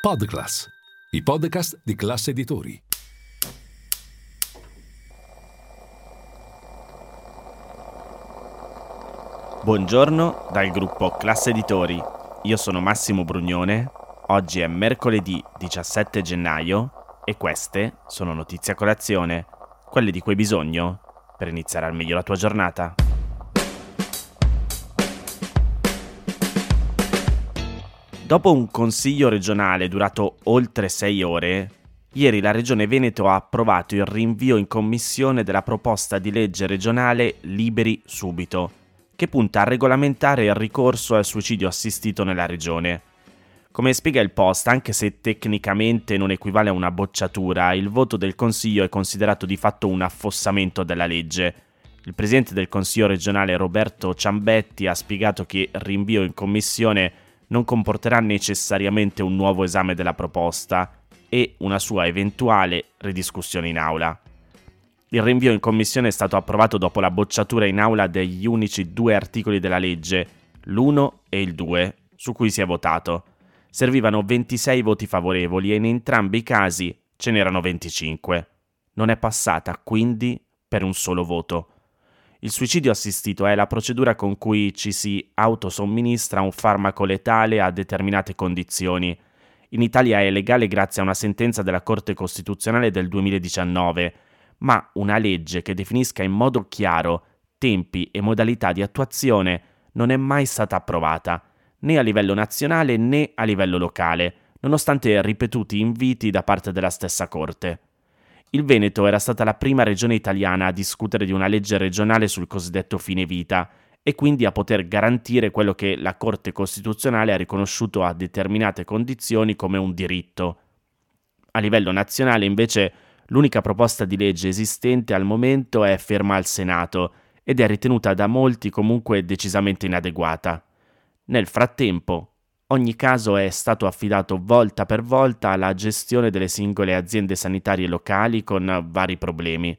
Podclass, i podcast di classe editori. Buongiorno dal gruppo Classe Editori. Io sono Massimo Brugnone. Oggi è mercoledì 17 gennaio e queste sono notizie a colazione, quelle di cui hai bisogno per iniziare al meglio la tua giornata. Dopo un consiglio regionale durato oltre sei ore, ieri la Regione Veneto ha approvato il rinvio in commissione della proposta di legge regionale Liberi Subito, che punta a regolamentare il ricorso al suicidio assistito nella Regione. Come spiega il Post, anche se tecnicamente non equivale a una bocciatura, il voto del Consiglio è considerato di fatto un affossamento della legge. Il presidente del Consiglio regionale Roberto Ciambetti ha spiegato che il rinvio in commissione non comporterà necessariamente un nuovo esame della proposta e una sua eventuale ridiscussione in aula. Il rinvio in commissione è stato approvato dopo la bocciatura in aula degli unici due articoli della legge, l'1 e il 2, su cui si è votato. Servivano 26 voti favorevoli e in entrambi i casi ce n'erano 25. Non è passata quindi per un solo voto. Il suicidio assistito è la procedura con cui ci si autosomministra un farmaco letale a determinate condizioni. In Italia è legale grazie a una sentenza della Corte Costituzionale del 2019, ma una legge che definisca in modo chiaro tempi e modalità di attuazione non è mai stata approvata, né a livello nazionale né a livello locale, nonostante ripetuti inviti da parte della stessa Corte. Il Veneto era stata la prima regione italiana a discutere di una legge regionale sul cosiddetto fine vita e quindi a poter garantire quello che la Corte Costituzionale ha riconosciuto a determinate condizioni come un diritto. A livello nazionale invece l'unica proposta di legge esistente al momento è ferma al Senato ed è ritenuta da molti comunque decisamente inadeguata. Nel frattempo, Ogni caso è stato affidato volta per volta alla gestione delle singole aziende sanitarie locali con vari problemi.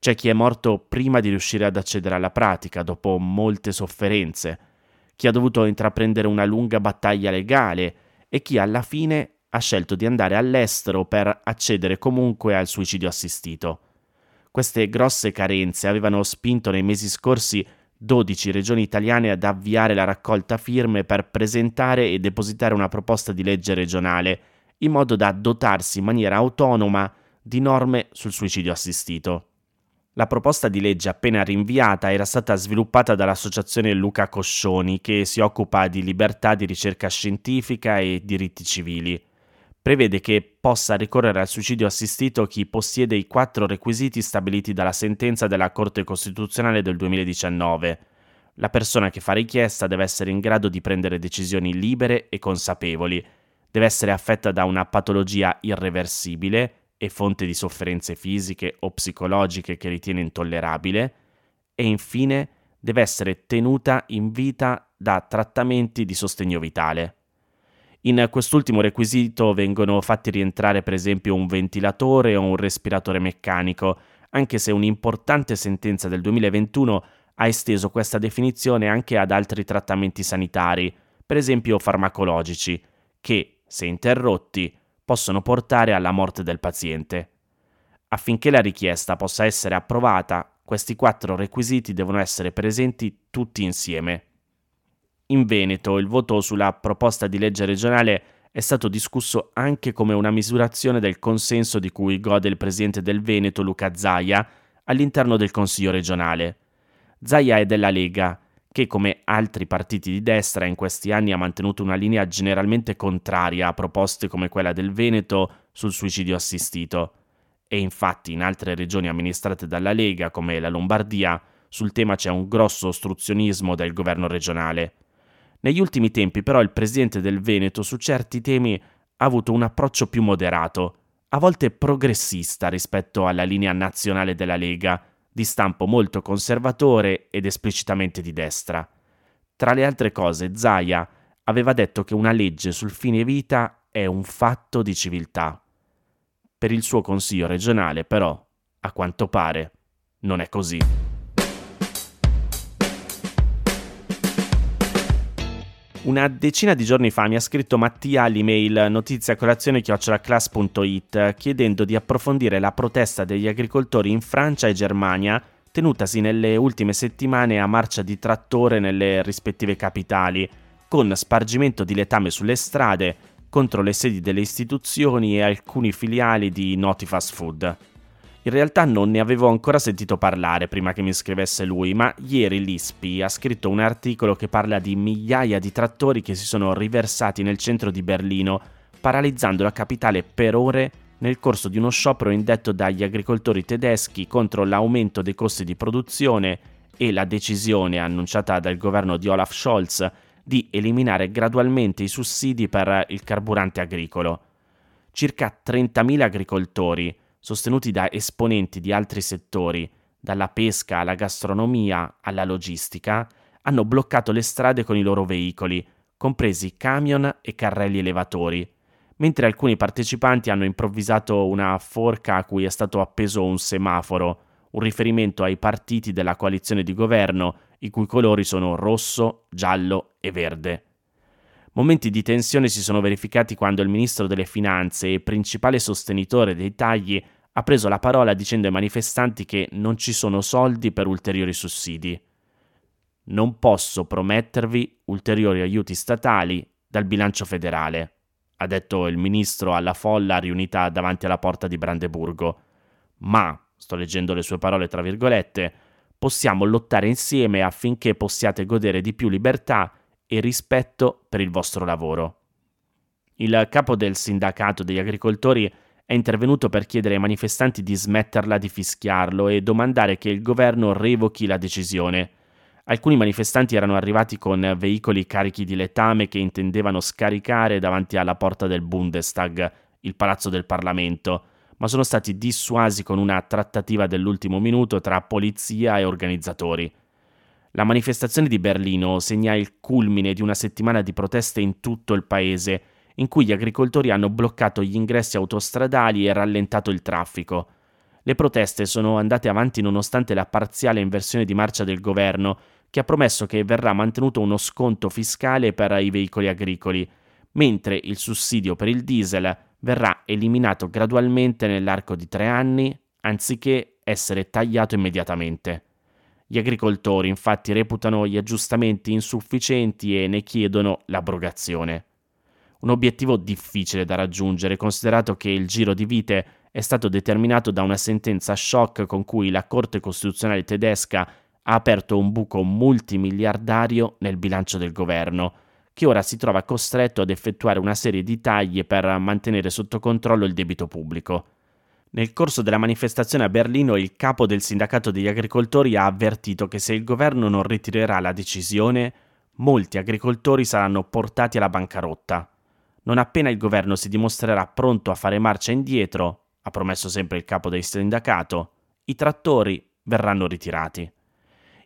C'è chi è morto prima di riuscire ad accedere alla pratica, dopo molte sofferenze, chi ha dovuto intraprendere una lunga battaglia legale e chi alla fine ha scelto di andare all'estero per accedere comunque al suicidio assistito. Queste grosse carenze avevano spinto nei mesi scorsi 12 regioni italiane ad avviare la raccolta firme per presentare e depositare una proposta di legge regionale, in modo da dotarsi in maniera autonoma di norme sul suicidio assistito. La proposta di legge appena rinviata era stata sviluppata dall'associazione Luca Coscioni, che si occupa di libertà di ricerca scientifica e diritti civili prevede che possa ricorrere al suicidio assistito chi possiede i quattro requisiti stabiliti dalla sentenza della Corte Costituzionale del 2019. La persona che fa richiesta deve essere in grado di prendere decisioni libere e consapevoli, deve essere affetta da una patologia irreversibile e fonte di sofferenze fisiche o psicologiche che ritiene intollerabile e infine deve essere tenuta in vita da trattamenti di sostegno vitale. In quest'ultimo requisito vengono fatti rientrare per esempio un ventilatore o un respiratore meccanico, anche se un'importante sentenza del 2021 ha esteso questa definizione anche ad altri trattamenti sanitari, per esempio farmacologici, che, se interrotti, possono portare alla morte del paziente. Affinché la richiesta possa essere approvata, questi quattro requisiti devono essere presenti tutti insieme. In Veneto il voto sulla proposta di legge regionale è stato discusso anche come una misurazione del consenso di cui gode il presidente del Veneto Luca Zaia all'interno del Consiglio regionale. Zaia è della Lega, che come altri partiti di destra in questi anni ha mantenuto una linea generalmente contraria a proposte come quella del Veneto sul suicidio assistito. E infatti in altre regioni amministrate dalla Lega, come la Lombardia, sul tema c'è un grosso ostruzionismo del governo regionale. Negli ultimi tempi però il presidente del Veneto su certi temi ha avuto un approccio più moderato, a volte progressista rispetto alla linea nazionale della Lega, di stampo molto conservatore ed esplicitamente di destra. Tra le altre cose, Zaia aveva detto che una legge sul fine vita è un fatto di civiltà. Per il suo consiglio regionale, però, a quanto pare, non è così. Una decina di giorni fa mi ha scritto Mattia all'email notiziacolazione.it chiedendo di approfondire la protesta degli agricoltori in Francia e Germania tenutasi nelle ultime settimane a marcia di trattore nelle rispettive capitali, con spargimento di letame sulle strade contro le sedi delle istituzioni e alcuni filiali di noti fast food. In realtà non ne avevo ancora sentito parlare prima che mi scrivesse lui, ma ieri l'ISPI ha scritto un articolo che parla di migliaia di trattori che si sono riversati nel centro di Berlino, paralizzando la capitale per ore nel corso di uno sciopero indetto dagli agricoltori tedeschi contro l'aumento dei costi di produzione e la decisione annunciata dal governo di Olaf Scholz di eliminare gradualmente i sussidi per il carburante agricolo. Circa 30.000 agricoltori, sostenuti da esponenti di altri settori, dalla pesca alla gastronomia alla logistica, hanno bloccato le strade con i loro veicoli, compresi camion e carrelli elevatori, mentre alcuni partecipanti hanno improvvisato una forca a cui è stato appeso un semaforo, un riferimento ai partiti della coalizione di governo, i cui colori sono rosso, giallo e verde. Momenti di tensione si sono verificati quando il ministro delle Finanze e principale sostenitore dei tagli ha preso la parola dicendo ai manifestanti che non ci sono soldi per ulteriori sussidi. Non posso promettervi ulteriori aiuti statali dal bilancio federale, ha detto il ministro alla folla riunita davanti alla porta di Brandeburgo. Ma, sto leggendo le sue parole tra virgolette, possiamo lottare insieme affinché possiate godere di più libertà e rispetto per il vostro lavoro. Il capo del sindacato degli agricoltori è intervenuto per chiedere ai manifestanti di smetterla di fischiarlo e domandare che il governo revochi la decisione. Alcuni manifestanti erano arrivati con veicoli carichi di letame che intendevano scaricare davanti alla porta del Bundestag, il palazzo del Parlamento, ma sono stati dissuasi con una trattativa dell'ultimo minuto tra polizia e organizzatori. La manifestazione di Berlino segna il culmine di una settimana di proteste in tutto il paese in cui gli agricoltori hanno bloccato gli ingressi autostradali e rallentato il traffico. Le proteste sono andate avanti nonostante la parziale inversione di marcia del governo, che ha promesso che verrà mantenuto uno sconto fiscale per i veicoli agricoli, mentre il sussidio per il diesel verrà eliminato gradualmente nell'arco di tre anni, anziché essere tagliato immediatamente. Gli agricoltori infatti reputano gli aggiustamenti insufficienti e ne chiedono l'abrogazione un obiettivo difficile da raggiungere, considerato che il giro di vite è stato determinato da una sentenza shock con cui la Corte Costituzionale tedesca ha aperto un buco multimiliardario nel bilancio del governo, che ora si trova costretto ad effettuare una serie di tagli per mantenere sotto controllo il debito pubblico. Nel corso della manifestazione a Berlino il capo del sindacato degli agricoltori ha avvertito che se il governo non ritirerà la decisione, molti agricoltori saranno portati alla bancarotta. Non appena il governo si dimostrerà pronto a fare marcia indietro, ha promesso sempre il capo del sindacato, i trattori verranno ritirati.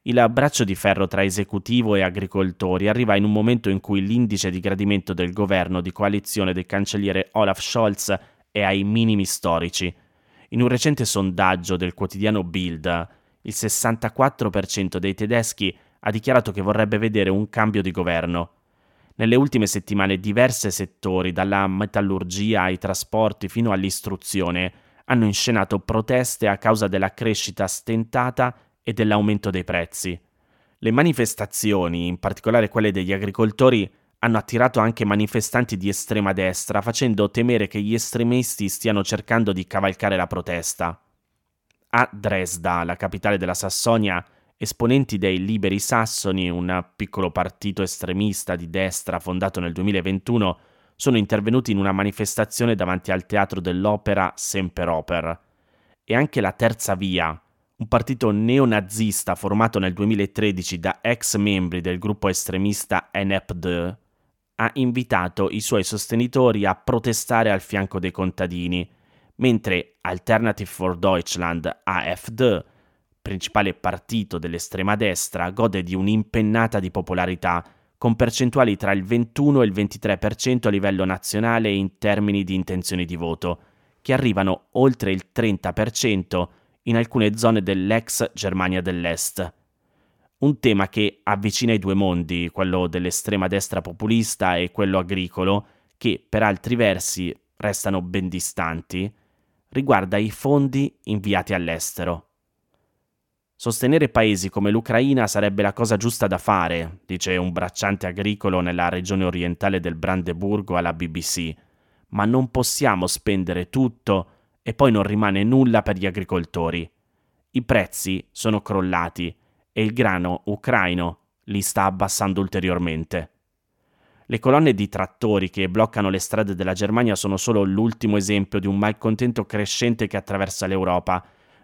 Il braccio di ferro tra esecutivo e agricoltori arriva in un momento in cui l'indice di gradimento del governo di coalizione del cancelliere Olaf Scholz è ai minimi storici. In un recente sondaggio del quotidiano Bild, il 64% dei tedeschi ha dichiarato che vorrebbe vedere un cambio di governo. Nelle ultime settimane diversi settori, dalla metallurgia ai trasporti fino all'istruzione, hanno inscenato proteste a causa della crescita stentata e dell'aumento dei prezzi. Le manifestazioni, in particolare quelle degli agricoltori, hanno attirato anche manifestanti di estrema destra, facendo temere che gli estremisti stiano cercando di cavalcare la protesta. A Dresda, la capitale della Sassonia, esponenti dei Liberi Sassoni, un piccolo partito estremista di destra fondato nel 2021, sono intervenuti in una manifestazione davanti al teatro dell'opera Semperoper. E anche la Terza Via, un partito neonazista formato nel 2013 da ex membri del gruppo estremista NEPD, ha invitato i suoi sostenitori a protestare al fianco dei contadini, mentre Alternative for Deutschland AfD principale partito dell'estrema destra, gode di un'impennata di popolarità, con percentuali tra il 21 e il 23% a livello nazionale in termini di intenzioni di voto, che arrivano oltre il 30% in alcune zone dell'ex Germania dell'Est. un tema che avvicina i due mondi, quello dell'estrema destra populista e quello agricolo, che per altri versi restano ben distanti, riguarda i fondi inviati all'estero. Sostenere paesi come l'Ucraina sarebbe la cosa giusta da fare, dice un bracciante agricolo nella regione orientale del Brandeburgo alla BBC, ma non possiamo spendere tutto e poi non rimane nulla per gli agricoltori. I prezzi sono crollati e il grano ucraino li sta abbassando ulteriormente. Le colonne di trattori che bloccano le strade della Germania sono solo l'ultimo esempio di un malcontento crescente che attraversa l'Europa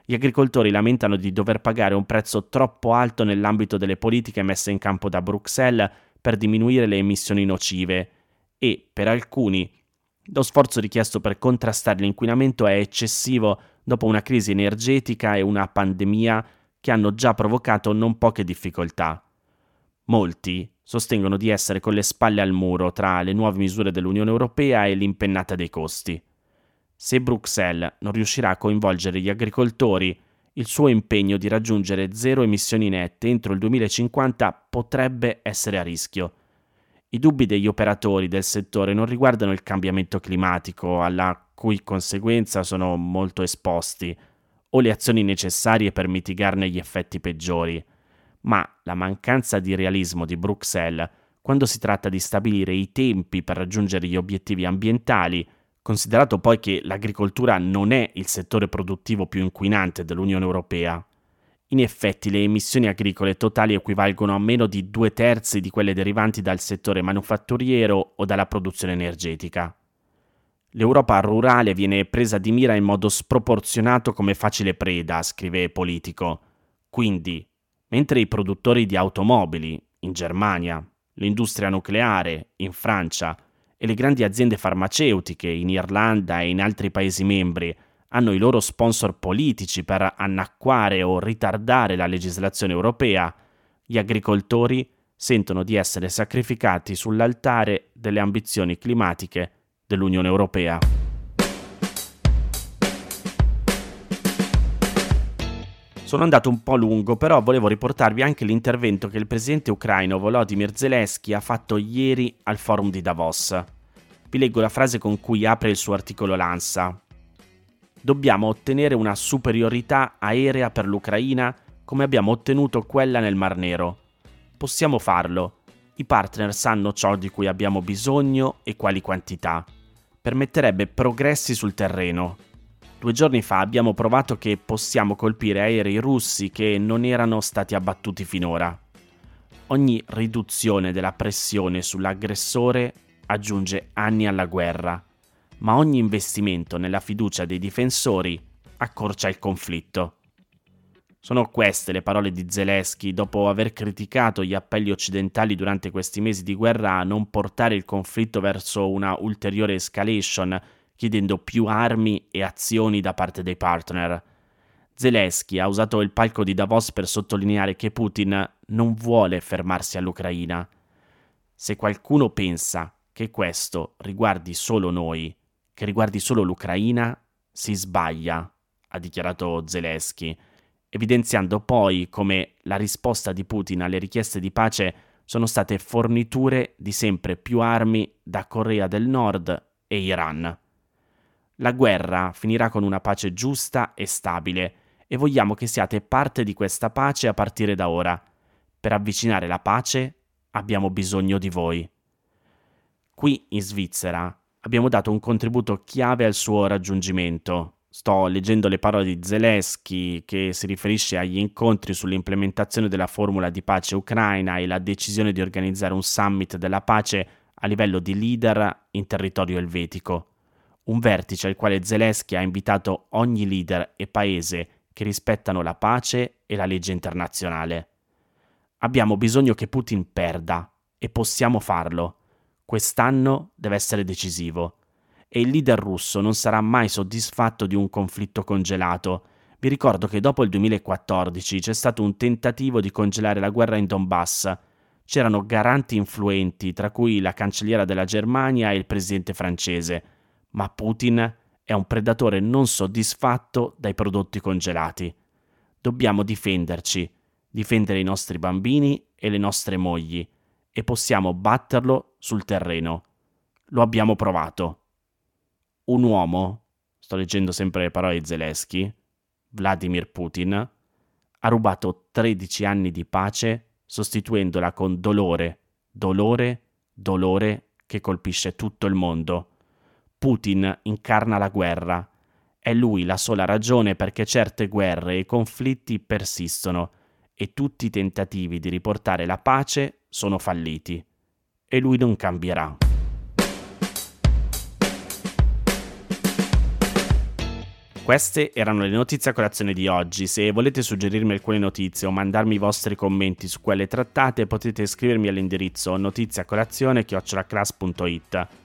gli agricoltori lamentano di dover pagare un prezzo troppo alto nell'ambito delle politiche messe in campo da Bruxelles per diminuire le emissioni nocive e, per alcuni, lo sforzo richiesto per contrastare l'inquinamento è eccessivo dopo una crisi energetica e una pandemia che hanno già provocato non poche difficoltà. Molti sostengono di essere con le spalle al muro tra le nuove misure dell'Unione Europea e l'impennata dei costi. Se Bruxelles non riuscirà a coinvolgere gli agricoltori, il suo impegno di raggiungere zero emissioni nette entro il 2050 potrebbe essere a rischio. I dubbi degli operatori del settore non riguardano il cambiamento climatico, alla cui conseguenza sono molto esposti, o le azioni necessarie per mitigarne gli effetti peggiori, ma la mancanza di realismo di Bruxelles quando si tratta di stabilire i tempi per raggiungere gli obiettivi ambientali considerato poi che l'agricoltura non è il settore produttivo più inquinante dell'Unione Europea. In effetti le emissioni agricole totali equivalgono a meno di due terzi di quelle derivanti dal settore manufatturiero o dalla produzione energetica. L'Europa rurale viene presa di mira in modo sproporzionato come facile preda, scrive Politico. Quindi, mentre i produttori di automobili, in Germania, l'industria nucleare, in Francia, e le grandi aziende farmaceutiche in Irlanda e in altri Paesi membri hanno i loro sponsor politici per annacquare o ritardare la legislazione europea, gli agricoltori sentono di essere sacrificati sull'altare delle ambizioni climatiche dell'Unione Europea. Sono andato un po' lungo, però volevo riportarvi anche l'intervento che il presidente ucraino Volodymyr Zelensky ha fatto ieri al forum di Davos. Vi leggo la frase con cui apre il suo articolo Lanza. Dobbiamo ottenere una superiorità aerea per l'Ucraina come abbiamo ottenuto quella nel Mar Nero. Possiamo farlo. I partner sanno ciò di cui abbiamo bisogno e quali quantità. Permetterebbe progressi sul terreno, Due giorni fa abbiamo provato che possiamo colpire aerei russi che non erano stati abbattuti finora. Ogni riduzione della pressione sull'aggressore aggiunge anni alla guerra, ma ogni investimento nella fiducia dei difensori accorcia il conflitto. Sono queste le parole di Zelensky dopo aver criticato gli appelli occidentali durante questi mesi di guerra a non portare il conflitto verso una ulteriore escalation chiedendo più armi e azioni da parte dei partner. Zelensky ha usato il palco di Davos per sottolineare che Putin non vuole fermarsi all'Ucraina. Se qualcuno pensa che questo riguardi solo noi, che riguardi solo l'Ucraina, si sbaglia, ha dichiarato Zelensky, evidenziando poi come la risposta di Putin alle richieste di pace sono state forniture di sempre più armi da Corea del Nord e Iran. La guerra finirà con una pace giusta e stabile e vogliamo che siate parte di questa pace a partire da ora. Per avvicinare la pace abbiamo bisogno di voi. Qui in Svizzera abbiamo dato un contributo chiave al suo raggiungimento. Sto leggendo le parole di Zelensky che si riferisce agli incontri sull'implementazione della formula di pace ucraina e la decisione di organizzare un summit della pace a livello di leader in territorio elvetico un vertice al quale Zelensky ha invitato ogni leader e paese che rispettano la pace e la legge internazionale. Abbiamo bisogno che Putin perda e possiamo farlo. Quest'anno deve essere decisivo. E il leader russo non sarà mai soddisfatto di un conflitto congelato. Vi ricordo che dopo il 2014 c'è stato un tentativo di congelare la guerra in Donbass. C'erano garanti influenti, tra cui la cancelliera della Germania e il presidente francese ma Putin è un predatore non soddisfatto dai prodotti congelati. Dobbiamo difenderci, difendere i nostri bambini e le nostre mogli e possiamo batterlo sul terreno. Lo abbiamo provato. Un uomo, sto leggendo sempre le parole di Zelensky, Vladimir Putin, ha rubato 13 anni di pace sostituendola con dolore, dolore, dolore che colpisce tutto il mondo. Putin incarna la guerra. È lui la sola ragione perché certe guerre e conflitti persistono e tutti i tentativi di riportare la pace sono falliti. E lui non cambierà. Queste erano le notizie a colazione di oggi. Se volete suggerirmi alcune notizie o mandarmi i vostri commenti su quelle trattate, potete scrivermi all'indirizzo notiziacolazione.it.